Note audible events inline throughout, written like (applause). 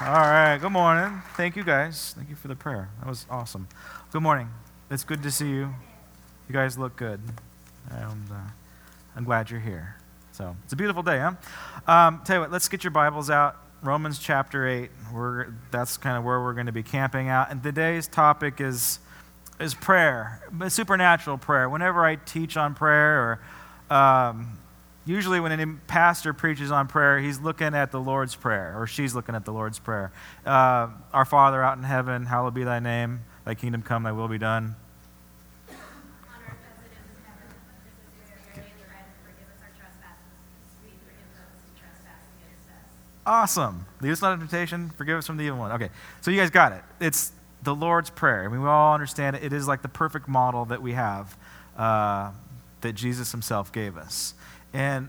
All right. Good morning. Thank you guys. Thank you for the prayer. That was awesome. Good morning. It's good to see you. You guys look good. And, uh, I'm glad you're here. So it's a beautiful day, huh? Um, tell you what, let's get your Bibles out. Romans chapter 8. We're, that's kind of where we're going to be camping out. And today's topic is, is prayer, supernatural prayer. Whenever I teach on prayer or um, usually when any pastor preaches on prayer, he's looking at the Lord's Prayer, or she's looking at the Lord's Prayer. Uh, Our Father out in heaven, hallowed be thy name, thy kingdom come, thy will be done. Awesome. Lead us not temptation. Forgive us from the evil one. Okay, so you guys got it. It's the Lord's Prayer. I mean, we all understand it. It is like the perfect model that we have uh, that Jesus himself gave us. And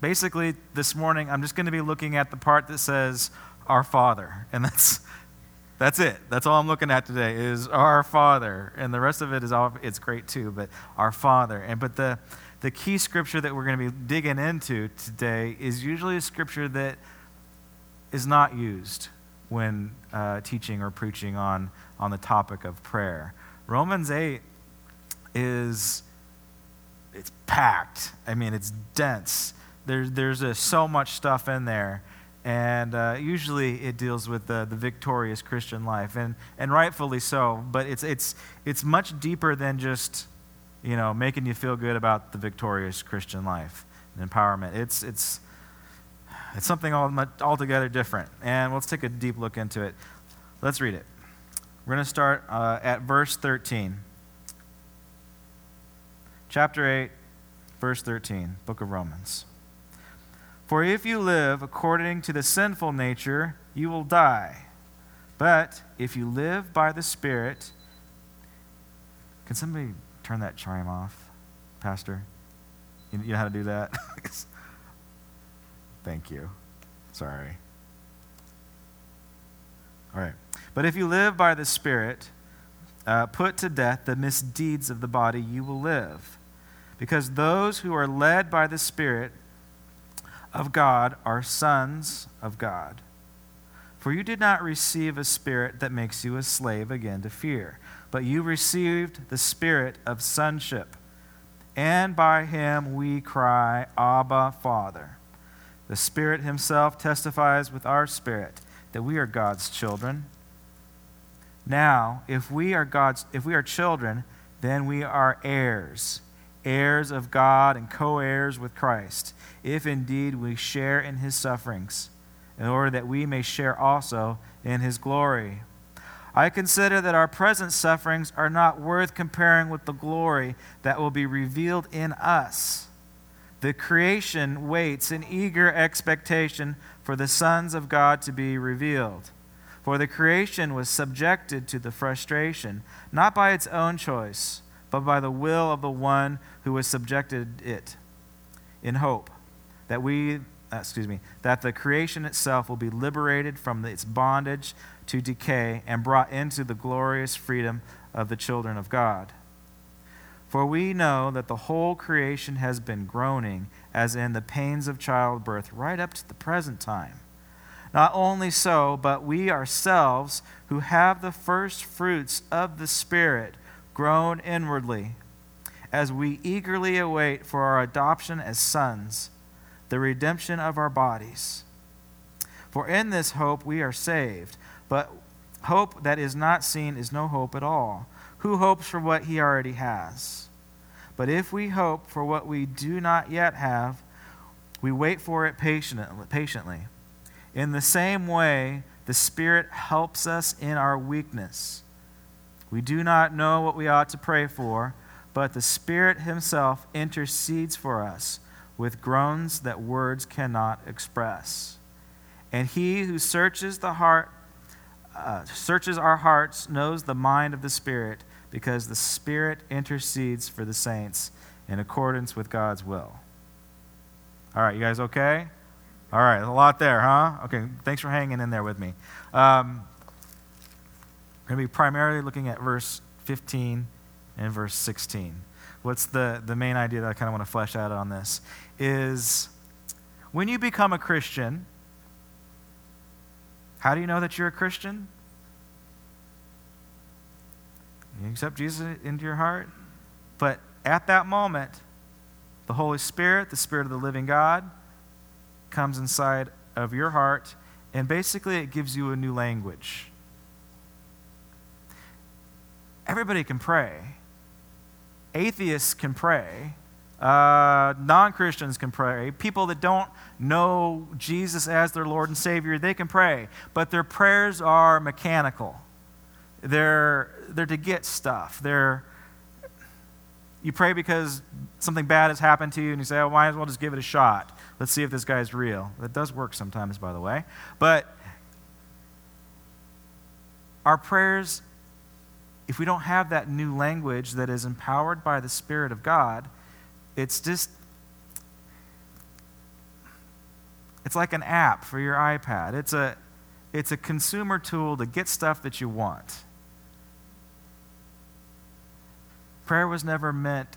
basically, this morning, I'm just going to be looking at the part that says, Our Father. And that's. That's it. That's all I'm looking at today is our Father, and the rest of it is all. It's great too, but our Father. And but the the key scripture that we're going to be digging into today is usually a scripture that is not used when uh, teaching or preaching on on the topic of prayer. Romans eight is it's packed. I mean, it's dense. There's there's so much stuff in there, and uh, usually it deals with the, the victorious Christian life, and and rightfully so. But it's it's it's much deeper than just you know making you feel good about the victorious Christian life and empowerment. It's it's it's something altogether different, and let's take a deep look into it. Let's read it. We're going to start uh, at verse 13 chapter 8, verse 13, book of Romans. For if you live according to the sinful nature, you will die. But if you live by the Spirit, can somebody turn that chime off, Pastor? You know how to do that? (laughs) Thank you. Sorry. All right. But if you live by the Spirit, uh, put to death the misdeeds of the body, you will live because those who are led by the Spirit of God are sons of God. For you did not receive a spirit that makes you a slave again to fear, but you received the spirit of sonship. And by him we cry, Abba, Father. The Spirit himself testifies with our spirit that we are God's children. Now, if we are God's if we are children, then we are heirs heirs of God and co heirs with Christ, if indeed we share in his sufferings, in order that we may share also in his glory. I consider that our present sufferings are not worth comparing with the glory that will be revealed in us. The creation waits in eager expectation for the sons of God to be revealed. For the creation was subjected to the frustration, not by its own choice but by the will of the one who has subjected it, in hope that we, uh, excuse me, that the creation itself will be liberated from its bondage to decay and brought into the glorious freedom of the children of God. For we know that the whole creation has been groaning as in the pains of childbirth right up to the present time. Not only so, but we ourselves who have the first fruits of the Spirit groan inwardly as we eagerly await for our adoption as sons, the redemption of our bodies. For in this hope we are saved. But hope that is not seen is no hope at all. Who hopes for what he already has? But if we hope for what we do not yet have, we wait for it patiently. In the same way, the Spirit helps us in our weakness. We do not know what we ought to pray for, but the Spirit Himself intercedes for us with groans that words cannot express. And He who searches the heart, uh, searches our hearts, knows the mind of the Spirit, because the Spirit intercedes for the saints in accordance with God's will. All right, you guys okay? All right, a lot there, huh? Okay, thanks for hanging in there with me. Um, we're going to be primarily looking at verse 15 and verse 16. What's the, the main idea that I kind of want to flesh out on this is when you become a Christian, How do you know that you're a Christian? You accept Jesus into your heart. But at that moment, the Holy Spirit, the Spirit of the living God, comes inside of your heart, and basically it gives you a new language. Everybody can pray. Atheists can pray. Uh, non Christians can pray. People that don't know Jesus as their Lord and Savior, they can pray. But their prayers are mechanical. They're, they're to get stuff. They're, you pray because something bad has happened to you, and you say, oh, might as well just give it a shot. Let's see if this guy's real. That does work sometimes, by the way. But our prayers, if we don't have that new language that is empowered by the Spirit of God, it's just, it's like an app for your iPad. It's a, it's a consumer tool to get stuff that you want. Prayer was never meant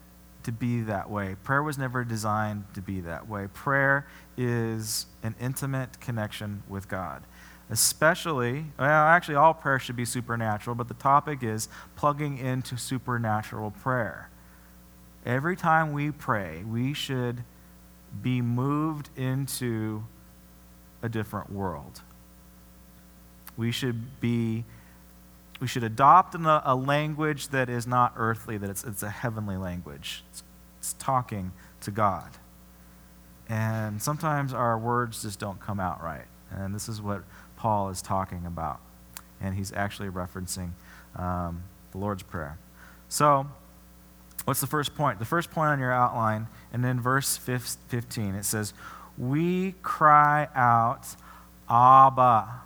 to be that way. Prayer was never designed to be that way. Prayer is an intimate connection with God. Especially, well, actually, all prayer should be supernatural, but the topic is plugging into supernatural prayer. Every time we pray, we should be moved into a different world. We should be we should adopt a, language that is not earthly, that it's, it's a heavenly language. It's, it's talking to God. And sometimes our words just don't come out right. And this is what Paul is talking about. And he's actually referencing um, the Lord's Prayer. So, what's the first point? The first point on your outline, and then verse 15, it says, We cry out, Abba.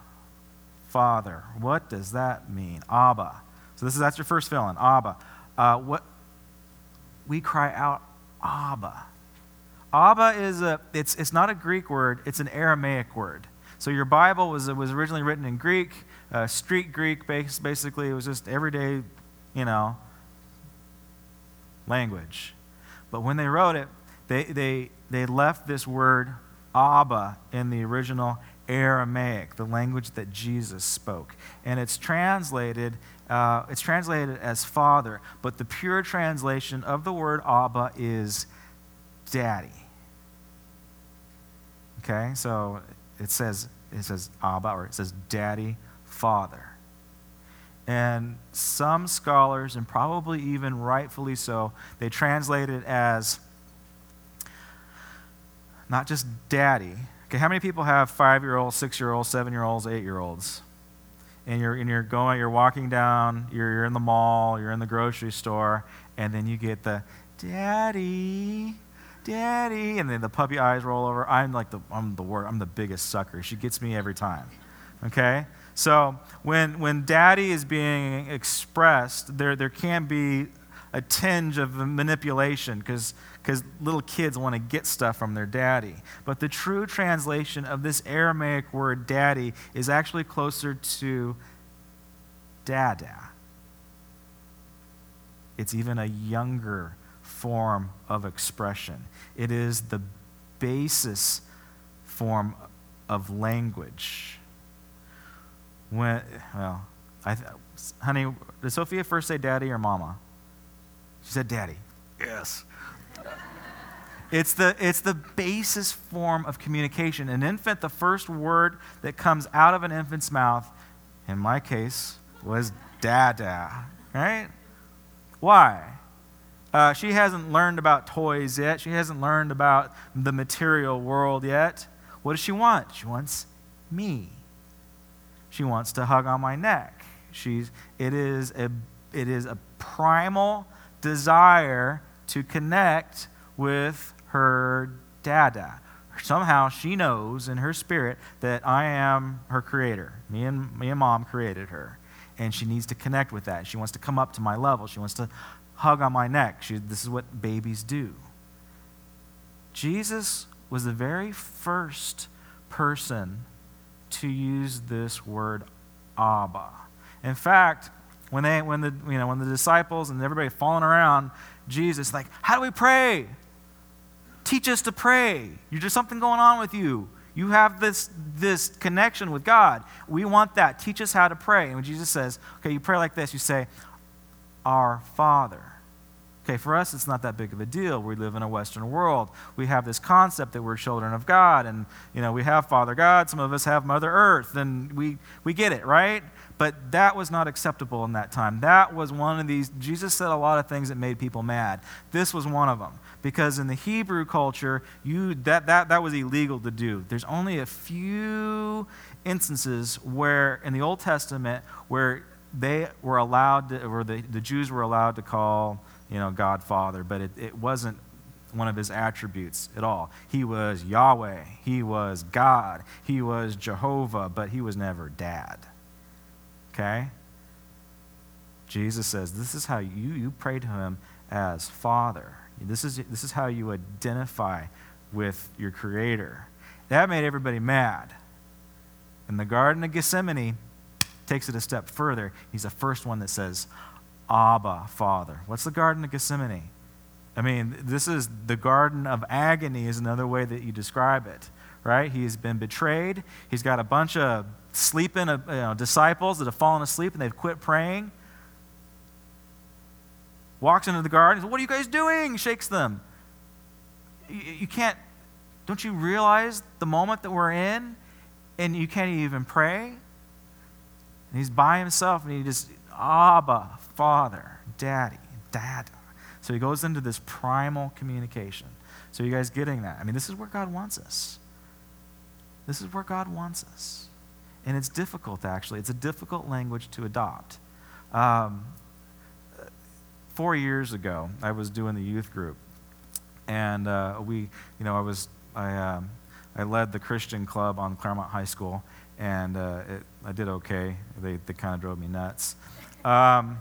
Father. What does that mean? Abba. So this is that's your first filling. Abba. Uh, what we cry out, Abba. Abba is a it's it's not a Greek word. It's an Aramaic word. So your Bible was was originally written in Greek, uh, street Greek. Basically, it was just everyday, you know, language. But when they wrote it, they they they left this word Abba in the original Aramaic, the language that Jesus spoke. And it's translated, uh, it's translated as father, but the pure translation of the word Abba is daddy. Okay, so it says it says Abba or it says daddy, father. And some scholars, and probably even rightfully so, they translate it as not just daddy, Okay, how many people have five year olds, six year olds, seven year olds, eight year olds? And you're, and you're going, you're walking down, you're, you're in the mall, you're in the grocery store, and then you get the daddy, daddy, and then the puppy eyes roll over. I'm like the, I'm the worst. I'm the biggest sucker. She gets me every time. Okay? So when, when daddy is being expressed, there, there can be a tinge of manipulation because cause little kids want to get stuff from their daddy. But the true translation of this Aramaic word daddy is actually closer to dada. It's even a younger form of expression. It is the basis form of language. When, well, I, honey, did Sophia first say daddy or mama? She said, Daddy. Yes. It's the, it's the basis form of communication. An infant, the first word that comes out of an infant's mouth, in my case, was dada. Right? Why? Uh, she hasn't learned about toys yet. She hasn't learned about the material world yet. What does she want? She wants me. She wants to hug on my neck. She's, it, is a, it is a primal desire to connect with her dada. Somehow she knows in her spirit that I am her creator. Me and, me and mom created her. And she needs to connect with that. She wants to come up to my level. She wants to hug on my neck. She, this is what babies do. Jesus was the very first person to use this word Abba. In fact, when, they, when, the, you know, when the disciples and everybody falling around Jesus, like, how do we pray? Teach us to pray. You're just something going on with you. You have this, this connection with God. We want that. Teach us how to pray. And when Jesus says, okay, you pray like this, you say, Our Father. Okay, for us, it's not that big of a deal. We live in a Western world. We have this concept that we're children of God, and you know we have Father God. Some of us have Mother Earth, and we we get it, right? But that was not acceptable in that time. That was one of these. Jesus said a lot of things that made people mad. This was one of them because in the Hebrew culture, you that that that was illegal to do. There's only a few instances where in the Old Testament where they were allowed, to, or the, the Jews were allowed to call you know, God Father, but it, it wasn't one of his attributes at all. He was Yahweh, he was God, he was Jehovah, but he was never dad. Okay? Jesus says, This is how you, you pray to him as Father. This is, this is how you identify with your Creator. That made everybody mad. In the Garden of Gethsemane, takes it a step further. He's the first one that says, Abba, Father. What's the Garden of Gethsemane? I mean, this is the Garden of Agony, is another way that you describe it, right? He's been betrayed. He's got a bunch of sleeping uh, you know, disciples that have fallen asleep and they've quit praying. Walks into the garden. What are you guys doing? Shakes them. You can't, don't you realize the moment that we're in and you can't even pray? And he's by himself and he just, Abba, Father, Daddy, Dad. So he goes into this primal communication. So you guys getting that? I mean, this is where God wants us. This is where God wants us. And it's difficult, actually. It's a difficult language to adopt. Um, four years ago, I was doing the youth group. And uh, we, you know, I was, I, um, I led the Christian club on Claremont High School. And uh, it, I did okay. They, they kind of drove me nuts. Um,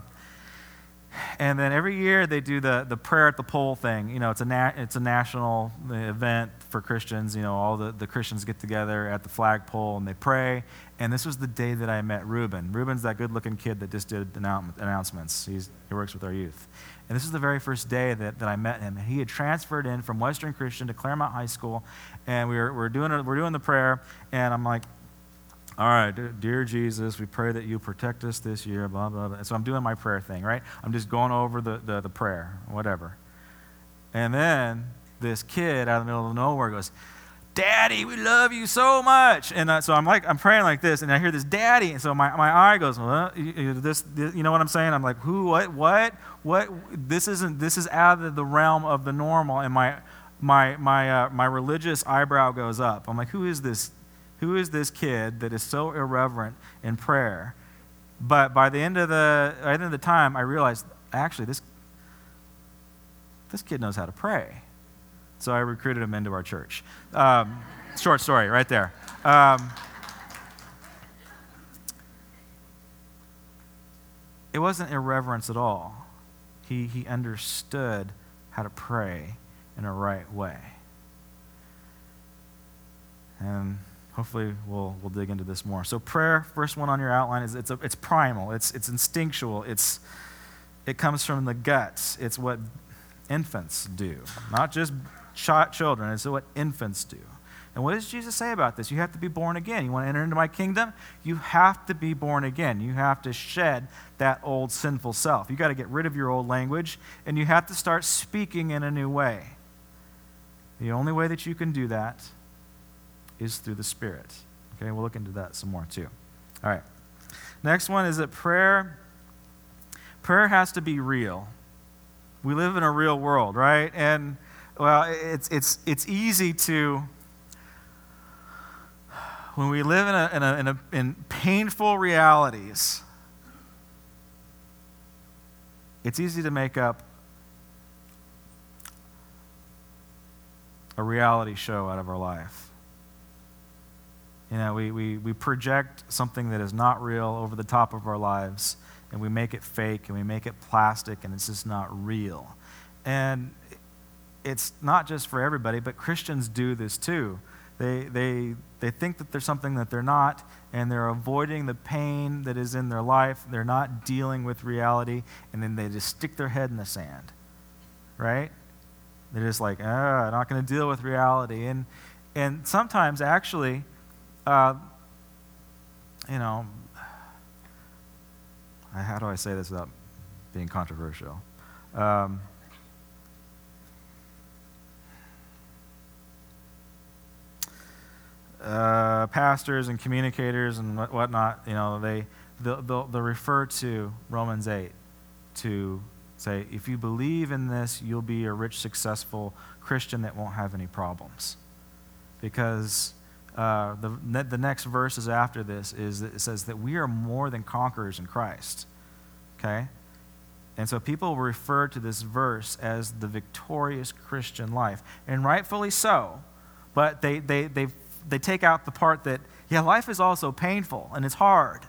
and then every year they do the, the prayer at the pole thing. You know, it's a, na- it's a national event for Christians. You know, all the, the Christians get together at the flagpole and they pray. And this was the day that I met Ruben. Ruben's that good looking kid that just did announcements. He's, he works with our youth. And this is the very first day that, that I met him. And he had transferred in from Western Christian to Claremont High School. And we were, we were, doing, we're doing the prayer. And I'm like, all right, dear Jesus, we pray that you protect us this year, blah, blah, blah. So I'm doing my prayer thing, right? I'm just going over the, the, the prayer, whatever. And then this kid out of the middle of nowhere goes, Daddy, we love you so much. And uh, so I'm like, I'm praying like this, and I hear this, Daddy. And so my, my eye goes, well, this, this, you know what I'm saying? I'm like, who, what, what, what? This isn't, this is out of the realm of the normal. And my, my, my, uh, my religious eyebrow goes up. I'm like, who is this who is this kid that is so irreverent in prayer? But by the end of the, end of the time, I realized actually this, this kid knows how to pray. So I recruited him into our church. Um, short story right there. Um, it wasn't irreverence at all. He, he understood how to pray in a right way. And hopefully we'll, we'll dig into this more. So prayer, first one on your outline, is it's, a, it's primal, it's, it's instinctual, it's, it comes from the guts. It's what infants do, not just ch- children, it's what infants do. And what does Jesus say about this? You have to be born again. You want to enter into my kingdom? You have to be born again. You have to shed that old sinful self. You got to get rid of your old language and you have to start speaking in a new way. The only way that you can do that is through the Spirit. Okay, we'll look into that some more too. All right. Next one is that prayer prayer has to be real. We live in a real world, right? And well, it's it's it's easy to when we live in a, in, a, in, a, in painful realities, it's easy to make up a reality show out of our life. You know, we, we, we project something that is not real over the top of our lives, and we make it fake, and we make it plastic, and it's just not real. And it's not just for everybody, but Christians do this too. They, they, they think that there's something that they're not, and they're avoiding the pain that is in their life. They're not dealing with reality, and then they just stick their head in the sand, right? They're just like, ah, I'm not going to deal with reality. And And sometimes, actually, uh, you know, how do I say this without being controversial? Um, uh, pastors and communicators and what, whatnot, you know, they, they'll, they'll, they'll refer to Romans 8 to say, if you believe in this, you'll be a rich, successful Christian that won't have any problems. Because uh, the, the next verses after this is it says that we are more than conquerors in Christ. Okay? And so people refer to this verse as the victorious Christian life, and rightfully so. But they, they, they, they take out the part that, yeah, life is also painful and it's hard.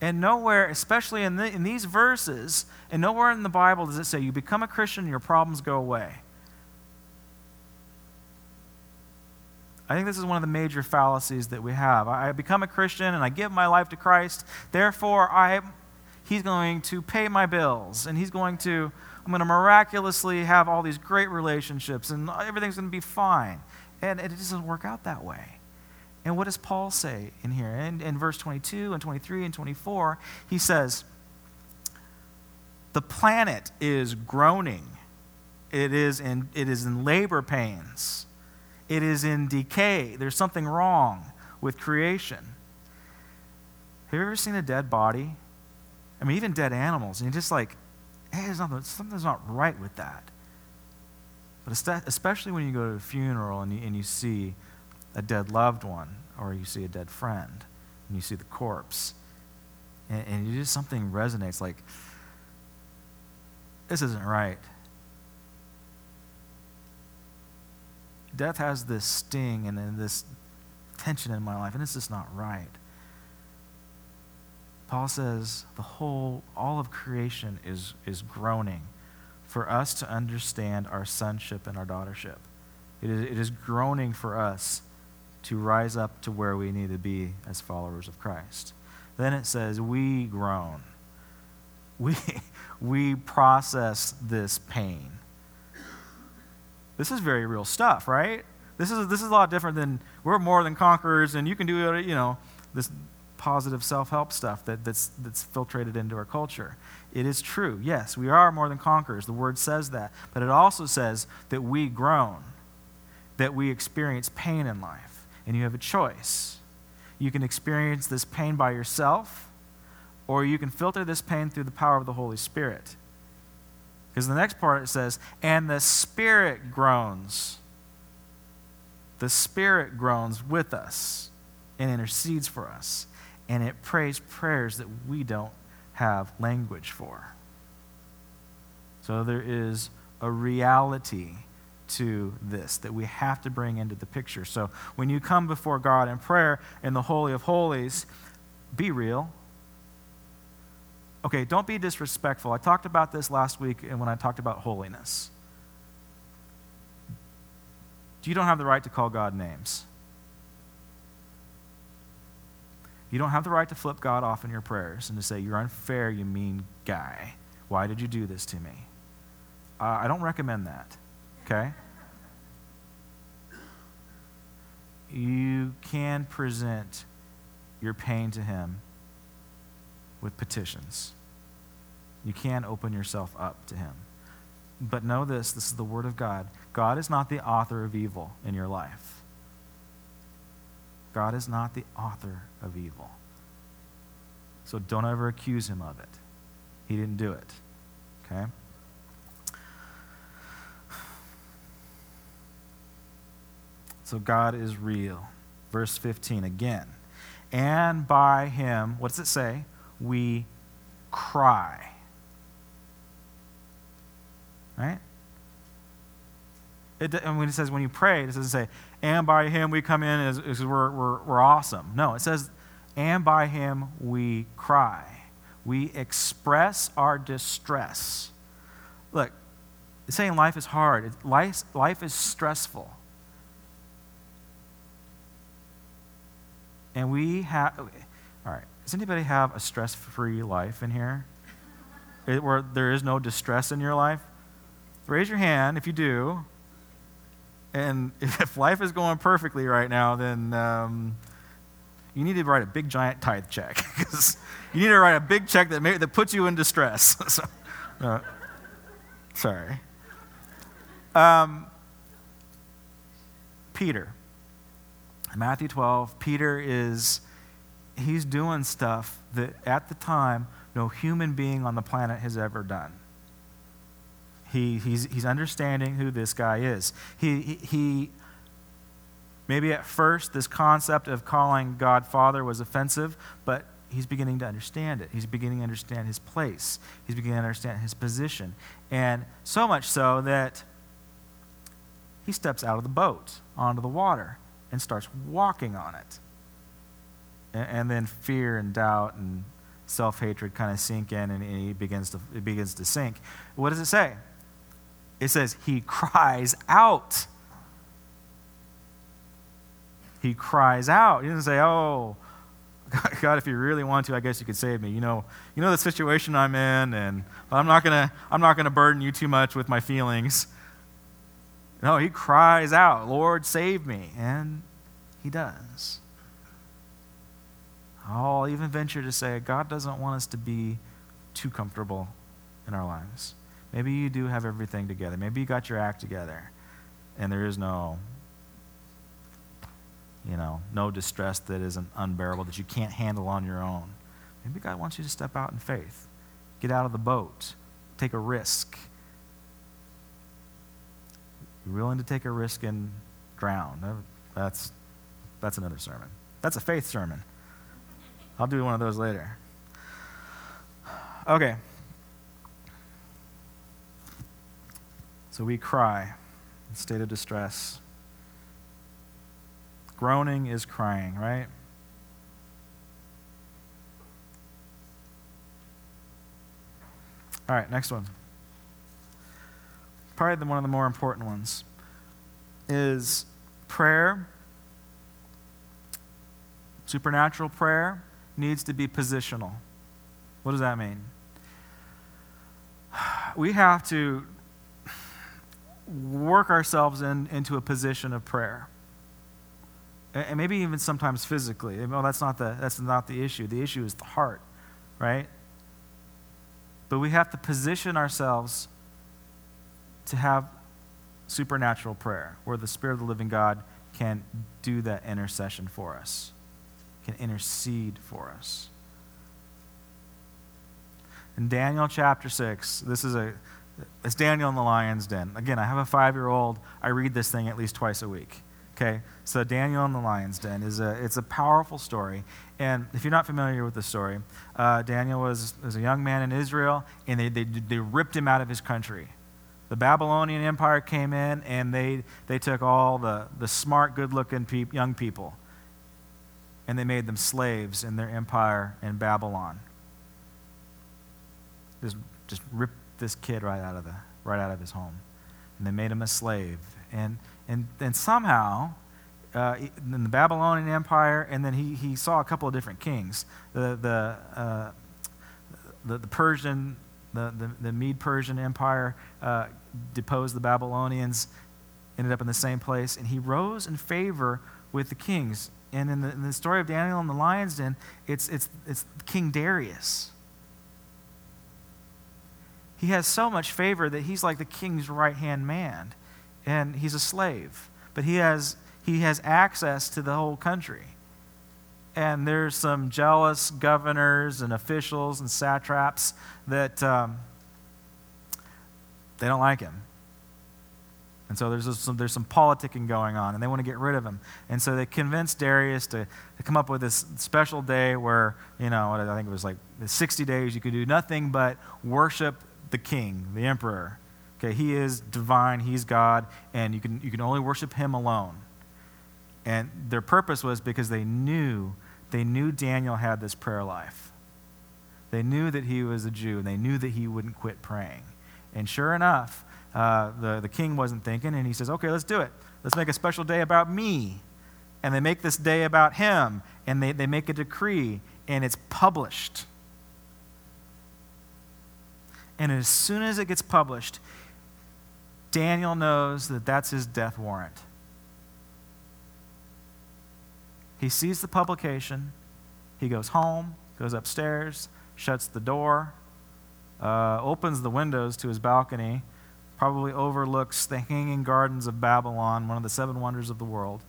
And nowhere, especially in, the, in these verses, and nowhere in the Bible does it say you become a Christian your problems go away. I think this is one of the major fallacies that we have. I become a Christian and I give my life to Christ. Therefore, I, He's going to pay my bills and He's going to, I'm going to miraculously have all these great relationships and everything's going to be fine. And it doesn't work out that way. And what does Paul say in here? In, in verse 22 and 23 and 24, he says, The planet is groaning, it is in, it is in labor pains it is in decay. There's something wrong with creation. Have you ever seen a dead body? I mean, even dead animals. And you're just like, hey, something, something's not right with that. But especially when you go to a funeral and you, and you see a dead loved one or you see a dead friend and you see the corpse, and, and you just something resonates like, this isn't right. Death has this sting and, this tension in my life, and it's just not right. Paul says the whole, all of creation is, is groaning for us to understand our sonship and our daughtership. It is, it is groaning for us to rise up to where we need to be as followers of Christ. Then it says, we groan. We, (laughs) we process this pain. This is very real stuff, right? This is, this is a lot different than we're more than conquerors and you can do, uh, you know, this positive self help stuff that, that's, that's filtrated into our culture. It is true. Yes, we are more than conquerors. The word says that. But it also says that we groan, that we experience pain in life. And you have a choice. You can experience this pain by yourself, or you can filter this pain through the power of the Holy Spirit. Because the next part it says, and the Spirit groans. The Spirit groans with us and intercedes for us. And it prays prayers that we don't have language for. So there is a reality to this that we have to bring into the picture. So when you come before God in prayer in the Holy of Holies, be real, Okay, don't be disrespectful. I talked about this last week when I talked about holiness. You don't have the right to call God names. You don't have the right to flip God off in your prayers and to say, You're unfair, you mean guy. Why did you do this to me? Uh, I don't recommend that, okay? You can present your pain to Him with petitions. You can open yourself up to Him. But know this this is the Word of God. God is not the author of evil in your life. God is not the author of evil. So don't ever accuse Him of it. He didn't do it. Okay? So God is real. Verse 15 again. And by him, what does it say? We cry. Right? It, and when it says when you pray, it doesn't say, and by him we come in as, as we're, we're, we're awesome. No, it says, and by him we cry. We express our distress. Look, saying life is hard, life, life is stressful. And we have, all right, does anybody have a stress free life in here? Where there is no distress in your life? Raise your hand if you do. And (laughs) if life is going perfectly right now, then um, you need to write a big giant tithe check. (laughs) You need to write a big check that, may, that puts you in distress. (laughs) so, uh, sorry. Um, Peter. Matthew 12, Peter is, he's doing stuff that at the time no human being on the planet has ever done. He, he's, he's understanding who this guy is. He, he, he, maybe at first this concept of calling God Father was offensive, but he's beginning to understand it. He's beginning to understand his place. He's beginning to understand his position. And so much so that he steps out of the boat onto the water and starts walking on it. And, then fear and doubt and self hatred kind of sink in and he begins to, it begins to sink. What does it say? It says he cries out. He cries out. He doesn't say, "Oh, (laughs) God, if you really want to, I guess you could save me." You know, you know the situation I'm in, and but I'm not gonna, I'm not gonna burden you too much with my feelings. No, he cries out, "Lord, save me," and he does. I'll even venture to say God doesn't want us to be too comfortable in our lives. Maybe you do have everything together. Maybe you got your act together and there is no you know, no distress that isn't unbearable that you can't handle on your own. Maybe God wants you to step out in faith. Get out of the boat. Take a risk. You're willing to take a risk and drown. That's that's another sermon. That's a faith sermon. I'll do one of those later. Okay. So we cry, in state of distress. Groaning is crying, right? All right, next one. Probably the, one of the more important ones is prayer. Supernatural prayer needs to be positional. What does that mean? (sighs) We have to work ourselves in, into a position of prayer. And maybe even sometimes physically. Well, that's not, the, that's not the issue. The issue is the heart, right? But we have to position ourselves to have supernatural prayer, where the Spirit of the living God can do that intercession for us, can intercede for us. In Daniel chapter 6, this is a it's Daniel in the lion's den. Again, I have a five year old. I read this thing at least twice a week. Okay, so Daniel in the lion's den is a it's a powerful story. And if you're not familiar with the story, uh, Daniel was, was a young man in Israel, and they, they they ripped him out of his country. The Babylonian Empire came in, and they they took all the the smart, good-looking peop, young people, and they made them slaves in their empire in Babylon. Just just ripped this kid right out of the right out of his home, and they made him a slave. And and and somehow, uh, in the Babylonian Empire, and then he he saw a couple of different kings. The the uh, the, the, Persian, the the, the Mede Persian Empire uh, deposed the Babylonians, ended up in the same place, and he rose in favor with the kings. And in the, in the story of Daniel and the lion's den, it's, it's, it's King Darius he has so much favor that he's like the king's right hand man. And he's a slave. But he has, he has access to the whole country. And there's some jealous governors and officials and satraps that um, they don't like him. And so there's some, there's some politicking going on, and they want to get rid of him. And so they convinced Darius to, to come up with this special day where, you know, I think it was like 60 days you could do nothing but worship the king, the emperor. Okay, he is divine, he's God, and you can, you can only worship him alone. And their purpose was because they knew, they knew Daniel had this prayer life. They knew that he was a Jew, and they knew that he wouldn't quit praying. And sure enough, uh, the, the king wasn't thinking, and he says, okay, let's do it. Let's make a special day about me. And they make this day about him, and they, they make a decree, and it's published. And as soon as it gets published, Daniel knows that that's his death warrant. He sees the publication. He goes home, goes upstairs, shuts the door, uh, opens the windows to his balcony, probably overlooks the hanging gardens of Babylon, one of the seven wonders of the world,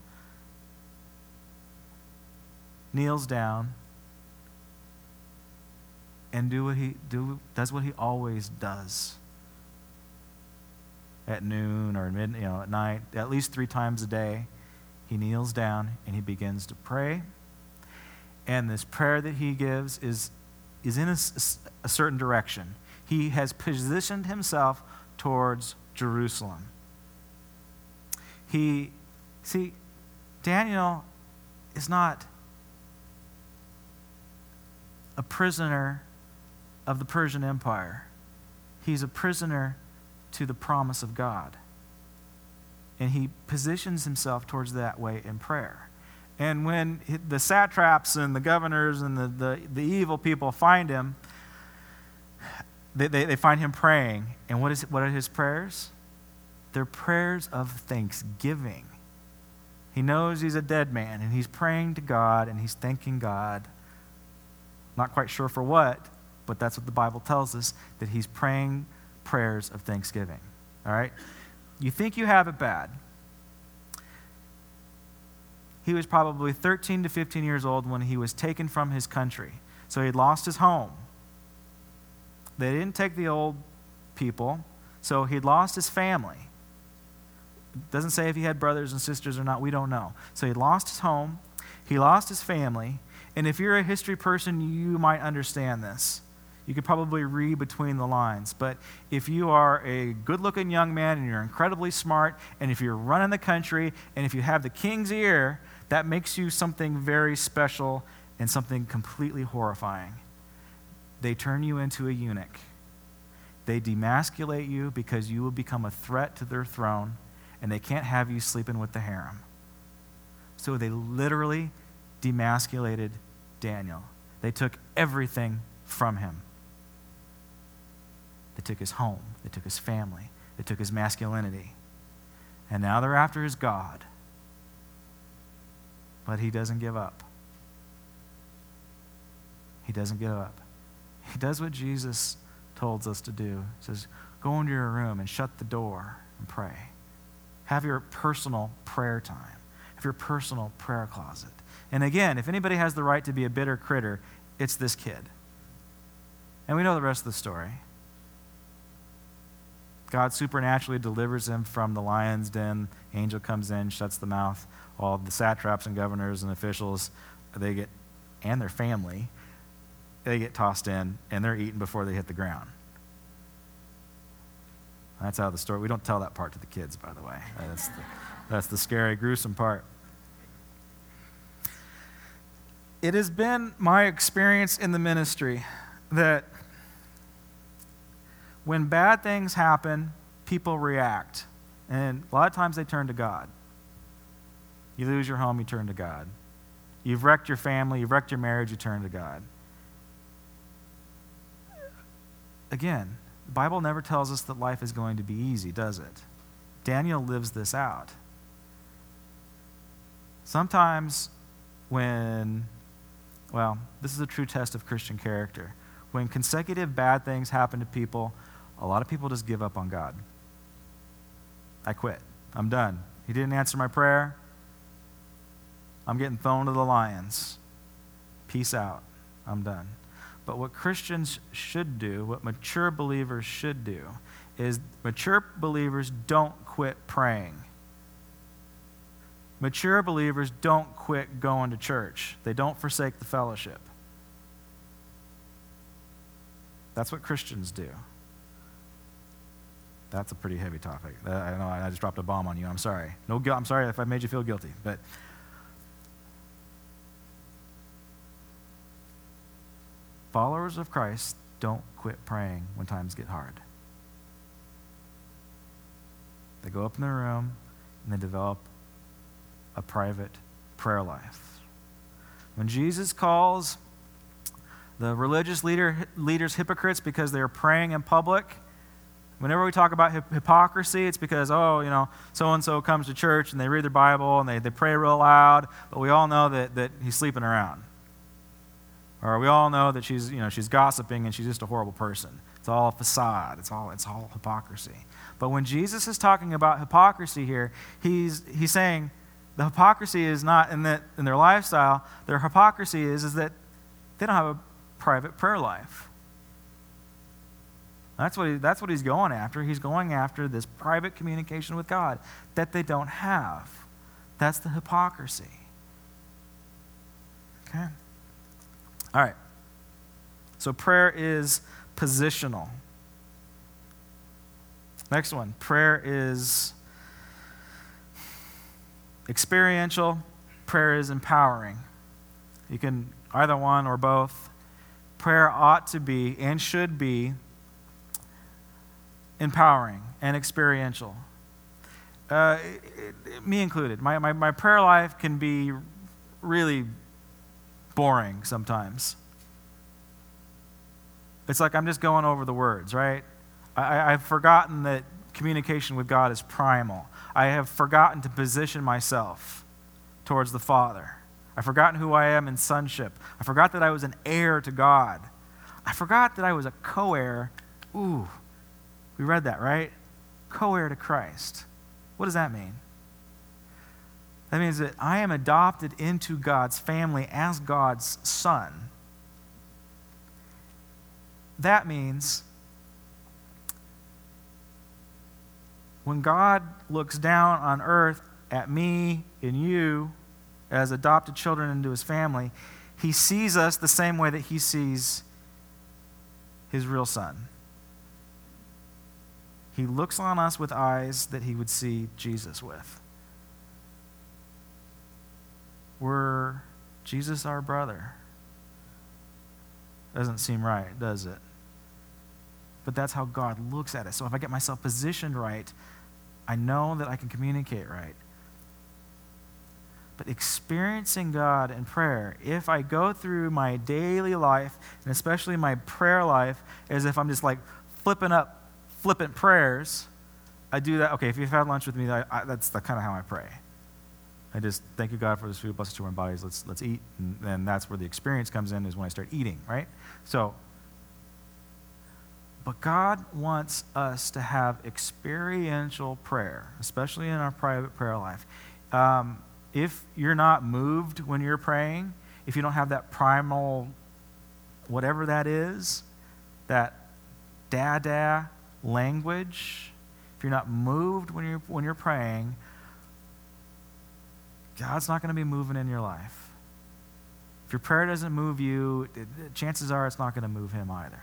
kneels down, and do what he do, does what he always does at noon or mid, you know, at night, at least three times a day. He kneels down and he begins to pray. And this prayer that he gives is, is in a, a certain direction. He has positioned himself towards Jerusalem. He, see, Daniel is not a prisoner of the Persian Empire, he's a prisoner to the promise of God. And he positions himself towards that way in prayer. And when the satraps and the governors and the, the, the evil people find him, they, they, they, find him praying. And what, is, what are his prayers? They're prayers of thanksgiving. He knows he's a dead man, and he's praying to God, and he's thanking God. Not quite sure for what, but that's what the Bible tells us that he's praying prayers of thanksgiving. All right? You think you have it bad. He was probably 13 to 15 years old when he was taken from his country. So he had lost his home. They didn't take the old people, so he'd lost his family. Doesn't say if he had brothers and sisters or not, we don't know. So he lost his home, he lost his family, and if you're a history person, you might understand this. You could probably read between the lines. But if you are a good looking young man and you're incredibly smart, and if you're running the country, and if you have the king's ear, that makes you something very special and something completely horrifying. They turn you into a eunuch. They demasculate you because you will become a threat to their throne, and they can't have you sleeping with the harem. So they literally demasculated Daniel. They took everything from him. They took his home, they took his family, they took his masculinity. And now they're after his God. But he doesn't give up. He doesn't give up. He does what Jesus told us to do. He says, Go into your room and shut the door and pray. Have your personal prayer time. Have your personal prayer closet. And again, if anybody has the right to be a bitter critter, it's this kid. And we know the rest of the story. God supernaturally delivers him from the lion's den. Angel comes in, shuts the mouth. All the satraps and governors and officials, they get, and their family, they get tossed in and they're eaten before they hit the ground. That's how the story. We don't tell that part to the kids, by the way. That's the, that's the scary, gruesome part. It has been my experience in the ministry that when bad things happen, people react. And a lot of times they turn to God. You lose your home, you turn to God. You've wrecked your family, you've wrecked your marriage, you turn to God. Again, the Bible never tells us that life is going to be easy, does it? Daniel lives this out. Sometimes when, well, this is a true test of Christian character. When consecutive bad things happen to people, a lot of people just give up on God. I quit. I'm done. He didn't answer my prayer. I'm getting thrown to the lions. Peace out. I'm done. But what Christians should do, what mature believers should do, is mature believers don't quit praying. Mature believers don't quit going to church, they don't forsake the fellowship. That's what Christians do. That's a pretty heavy topic. Uh, I know I just dropped a bomb on you. I'm sorry. No, I'm sorry if I made you feel guilty, but followers of Christ don't quit praying when times get hard. They go up in their room and they develop a private prayer life. When Jesus calls the religious leader, leaders hypocrites because they are praying in public, Whenever we talk about hypocrisy, it's because, oh, you know, so and so comes to church and they read their Bible and they, they pray real loud, but we all know that, that he's sleeping around. Or we all know that she's, you know, she's gossiping and she's just a horrible person. It's all facade, it's all, it's all hypocrisy. But when Jesus is talking about hypocrisy here, he's, he's saying the hypocrisy is not in, that, in their lifestyle, their hypocrisy is, is that they don't have a private prayer life. That's what, he, that's what he's going after. He's going after this private communication with God that they don't have. That's the hypocrisy. Okay? All right. So prayer is positional. Next one prayer is experiential, prayer is empowering. You can either one or both. Prayer ought to be and should be empowering and experiential. Uh, it, it, me included. My, my, my prayer life can be really boring sometimes. It's like I'm just going over the words, right? I, I've forgotten that communication with God is primal. I have forgotten to position myself towards the Father. I've forgotten who I am in sonship. I forgot that I was an heir to God. I forgot that I was a co heir. Ooh, we read that, right? Co heir to Christ. What does that mean? That means that I am adopted into God's family as God's son. That means when God looks down on earth at me and you as adopted children into his family, he sees us the same way that he sees his real son. He looks on us with eyes that he would see Jesus with. We're Jesus our brother. Doesn't seem right, does it? But that's how God looks at it. So if I get myself positioned right, I know that I can communicate right. But experiencing God in prayer, if I go through my daily life, and especially my prayer life, as if I'm just like flipping up flippant prayers, I do that. Okay, if you've had lunch with me, I, I, that's the, kind of how I pray. I just thank you, God, for this food, bless it to our bodies. Let's let's eat, and then that's where the experience comes in. Is when I start eating, right? So, but God wants us to have experiential prayer, especially in our private prayer life. Um, if you're not moved when you're praying, if you don't have that primal, whatever that is, that da language, if you're not moved when you're, when you're praying, God's not going to be moving in your life. If your prayer doesn't move you, chances are it's not going to move him either.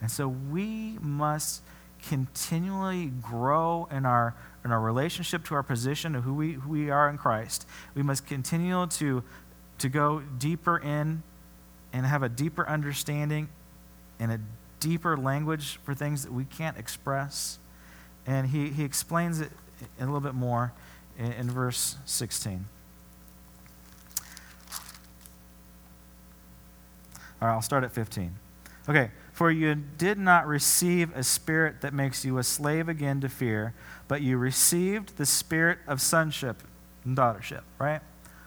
And so we must continually grow in our, in our relationship to our position of who we, who we are in Christ. We must continue to, to go deeper in and have a deeper understanding and a deeper language for things that we can't express. And he, he explains it a little bit more in, in verse 16. All right, I'll start at 15. Okay, for you did not receive a spirit that makes you a slave again to fear, but you received the spirit of sonship and daughtership, right?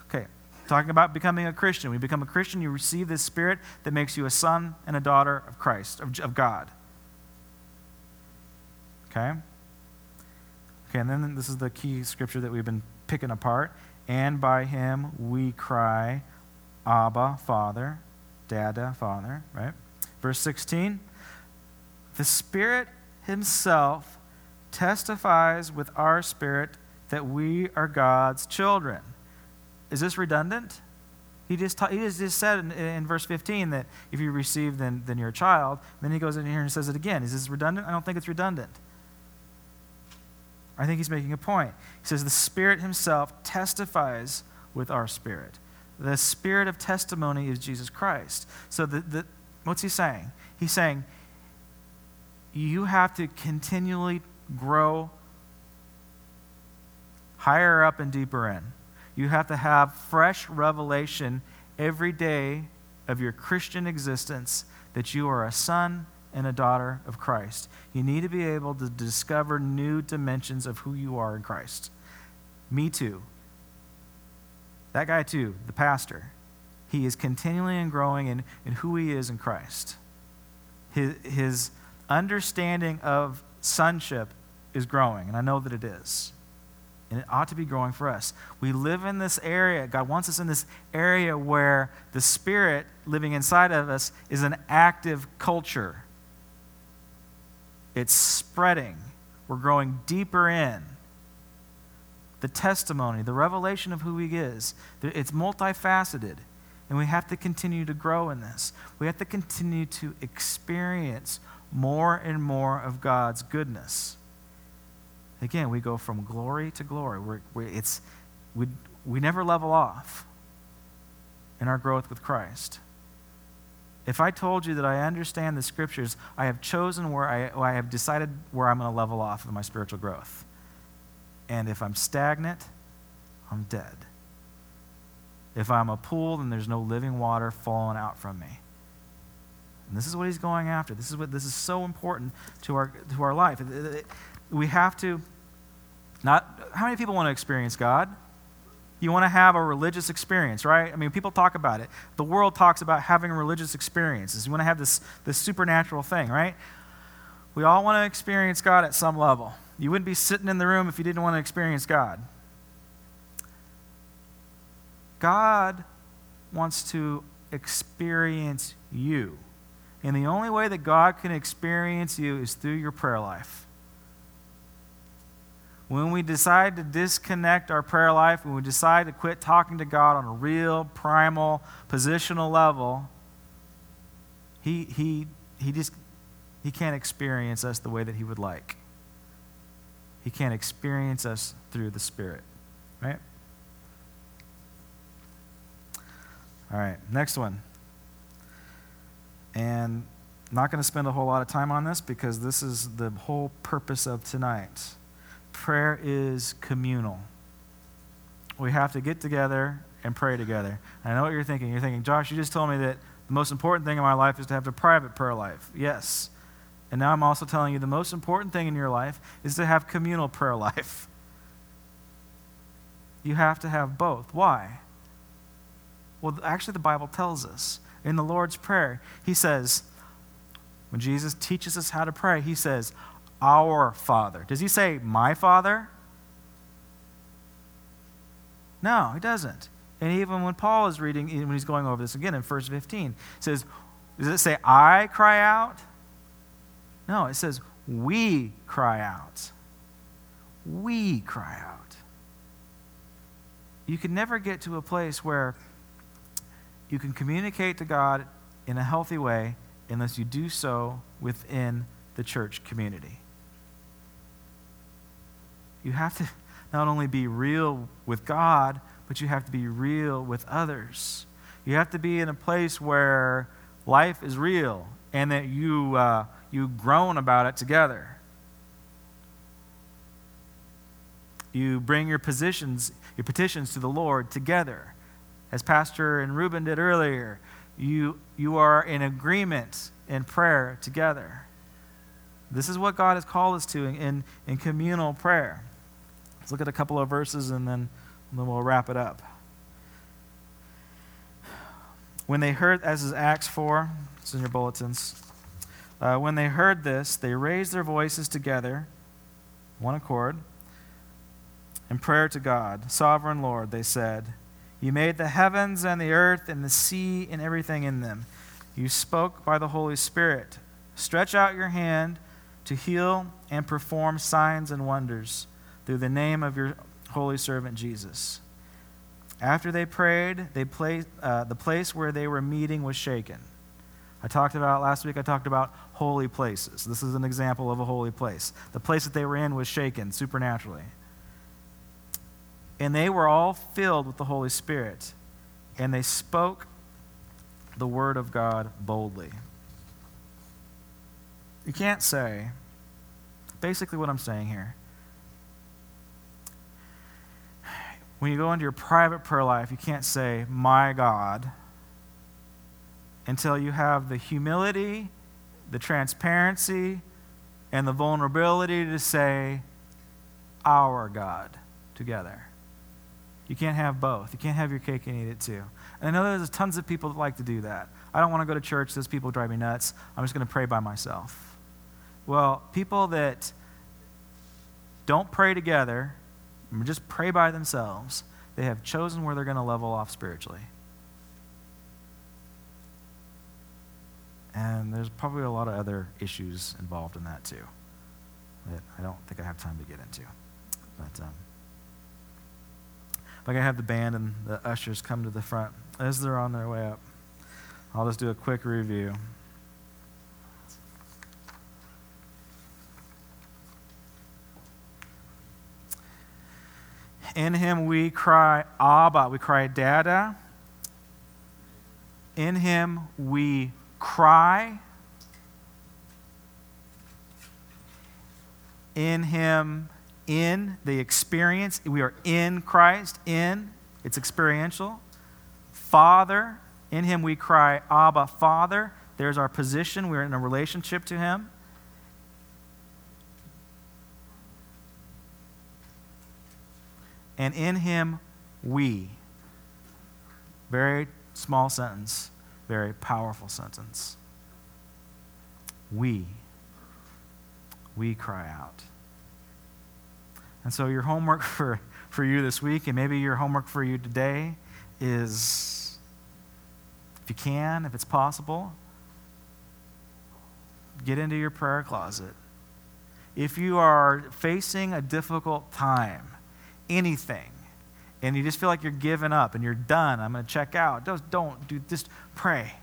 Okay, Talking about becoming a Christian. We become a Christian, you receive this spirit that makes you a son and a daughter of Christ, of, of God. Okay? Okay, and then this is the key scripture that we've been picking apart. And by him we cry, Abba, Father, Dada, Father, right? Verse 16 The Spirit Himself testifies with our spirit that we are God's children. Is this redundant? He just, ta- he just said in, in, verse 15 that if you receive, then, then you're a child. then he goes in here and says it again. Is this redundant? I don't think it's redundant. I think he's making a point. He says, The Spirit Himself testifies with our spirit. The spirit of testimony is Jesus Christ. So, the, the, what's he saying? He's saying, You have to continually grow higher up and deeper in. You have to have fresh revelation every day of your Christian existence that you are a son and a daughter of Christ. You need to be able to discover new dimensions of who you are in Christ. Me too. That guy too, the pastor. He is continually growing in, in who he is in Christ. His, his understanding of sonship is growing, and I know that it is. And it ought to be growing for us. We live in this area, God wants us in this area where the Spirit living inside of us is an active culture. It's spreading. We're growing deeper in. The testimony, the revelation of who He is, it's multifaceted. And we have to continue to grow in this. We have to continue to experience more and more of God's goodness. Again, we go from glory to glory. We're, we're, it's, we, we never level off in our growth with Christ. If I told you that I understand the scriptures, I have chosen where I, I have decided where I'm going to level off in my spiritual growth. And if I'm stagnant, I'm dead. If I'm a pool, then there's no living water falling out from me. And this is what he's going after. This is what this is so important to our to our life. We have to not how many people want to experience God? You want to have a religious experience, right? I mean, people talk about it. The world talks about having religious experiences. You want to have this, this supernatural thing, right? We all want to experience God at some level. You wouldn't be sitting in the room if you didn't want to experience God. God wants to experience you. And the only way that God can experience you is through your prayer life. When we decide to disconnect our prayer life, when we decide to quit talking to God on a real, primal, positional level, he, he, he just he can't experience us the way that he would like. He can't experience us through the Spirit. Right? All right, next one. And not going to spend a whole lot of time on this because this is the whole purpose of tonight. Prayer is communal. We have to get together and pray together. And I know what you're thinking. You're thinking, Josh, you just told me that the most important thing in my life is to have a private prayer life. Yes. And now I'm also telling you the most important thing in your life is to have communal prayer (laughs) life. You have to have both. Why? Well, actually, the Bible tells us in the Lord's Prayer, He says, when Jesus teaches us how to pray, He says, Our Father. Does He say, My Father? No, He doesn't. And even when Paul is reading, when he's going over this again in verse 15, it says, Does it say, I cry out? No, it says, We cry out. We cry out. You can never get to a place where you can communicate to God in a healthy way unless you do so within the church community. You have to not only be real with God, but you have to be real with others. You have to be in a place where life is real and that you, uh, you groan about it together. You bring your positions, your petitions to the Lord together as Pastor and Ruben did earlier, you, you are in agreement in prayer together. This is what God has called us to in, in communal prayer. Let's look at a couple of verses and then, and then we'll wrap it up. When they heard, as is Acts 4, it's in your bulletins. Uh, when they heard this, they raised their voices together, one accord, in prayer to God. Sovereign Lord, they said, you made the heavens and the earth and the sea and everything in them. You spoke by the Holy Spirit. Stretch out your hand to heal and perform signs and wonders through the name of your holy servant Jesus. After they prayed, they placed, uh, the place where they were meeting was shaken. I talked about last week, I talked about holy places. This is an example of a holy place. The place that they were in was shaken supernaturally. And they were all filled with the Holy Spirit, and they spoke the word of God boldly. You can't say, basically, what I'm saying here. When you go into your private prayer life, you can't say, My God, until you have the humility the transparency and the vulnerability to say, our God together. You can't have both. You can't have your cake and eat it too. And I know there's tons of people that like to do that. I don't want to go to church. Those people drive me nuts. I'm just going to pray by myself. Well, people that don't pray together, just pray by themselves, they have chosen where they're going to level off spiritually. And there's probably a lot of other issues involved in that too that I don't think I have time to get into. But um, if I have the band and the ushers come to the front as they're on their way up, I'll just do a quick review. In him we cry, Abba. We cry, Dada. In him we cry. In him, in the experience, we are in Christ, in, it's experiential. Father, in him we cry, Abba, Father. There's our position. We're in a relationship to him. And in him we. Very small sentence very powerful sentence. We, we cry out. And so, your homework (laughs) for, for you this week, and maybe your homework for you today, is if you can, if it's possible, get into your prayer closet. If you are facing a difficult time, anything, and you just feel like you're giving up and you're done, I'm going to check out. Don't, don't do just pray.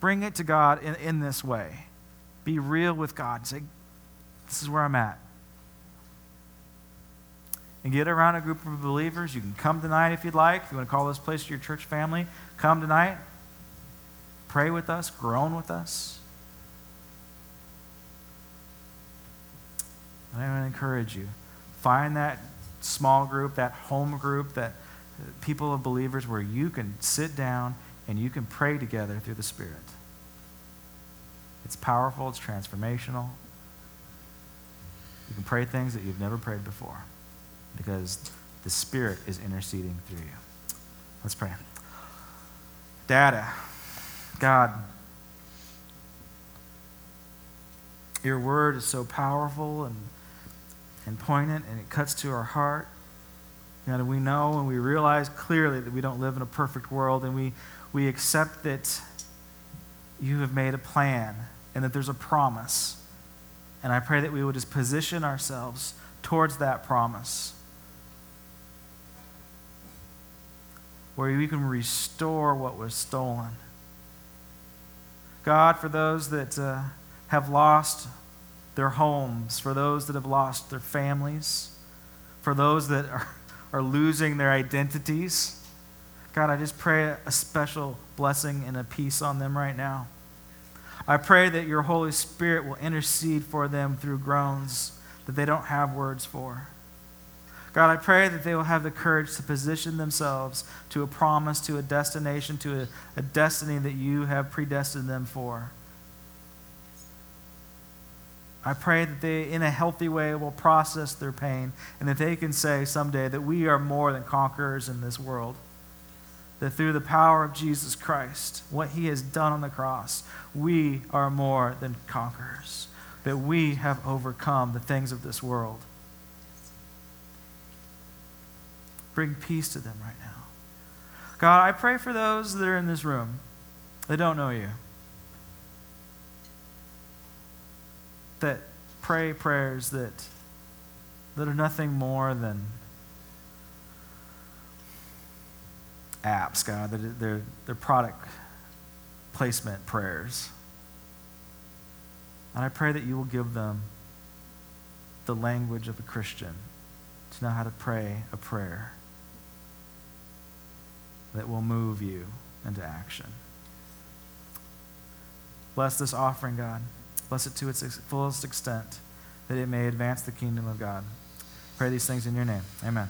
Bring it to God in, in this way. Be real with God. Say, this is where I'm at. And get around a group of believers. You can come tonight if you'd like. If you want to call this place your church family, come tonight. Pray with us, groan with us. I want to encourage you. Find that small group, that home group, that people of believers where you can sit down and you can pray together through the Spirit. It's powerful, it's transformational. You can pray things that you've never prayed before because the Spirit is interceding through you. Let's pray. Dada, God, your word is so powerful and and poignant, and it cuts to our heart. And we know and we realize clearly that we don't live in a perfect world, and we, we accept that you have made a plan and that there's a promise. And I pray that we would just position ourselves towards that promise. Where we can restore what was stolen. God, for those that uh, have lost their homes, for those that have lost their families, for those that are, are losing their identities. God, I just pray a special blessing and a peace on them right now. I pray that your Holy Spirit will intercede for them through groans that they don't have words for. God, I pray that they will have the courage to position themselves to a promise, to a destination, to a, a destiny that you have predestined them for. I pray that they, in a healthy way, will process their pain and that they can say someday that we are more than conquerors in this world. That through the power of Jesus Christ, what he has done on the cross, we are more than conquerors. That we have overcome the things of this world. Bring peace to them right now. God, I pray for those that are in this room that don't know you. That pray prayers that, that are nothing more than apps, God, they're, they're product placement prayers. And I pray that you will give them the language of a Christian to know how to pray a prayer that will move you into action. Bless this offering, God. Bless it to its fullest extent, that it may advance the kingdom of God. Pray these things in your name. Amen.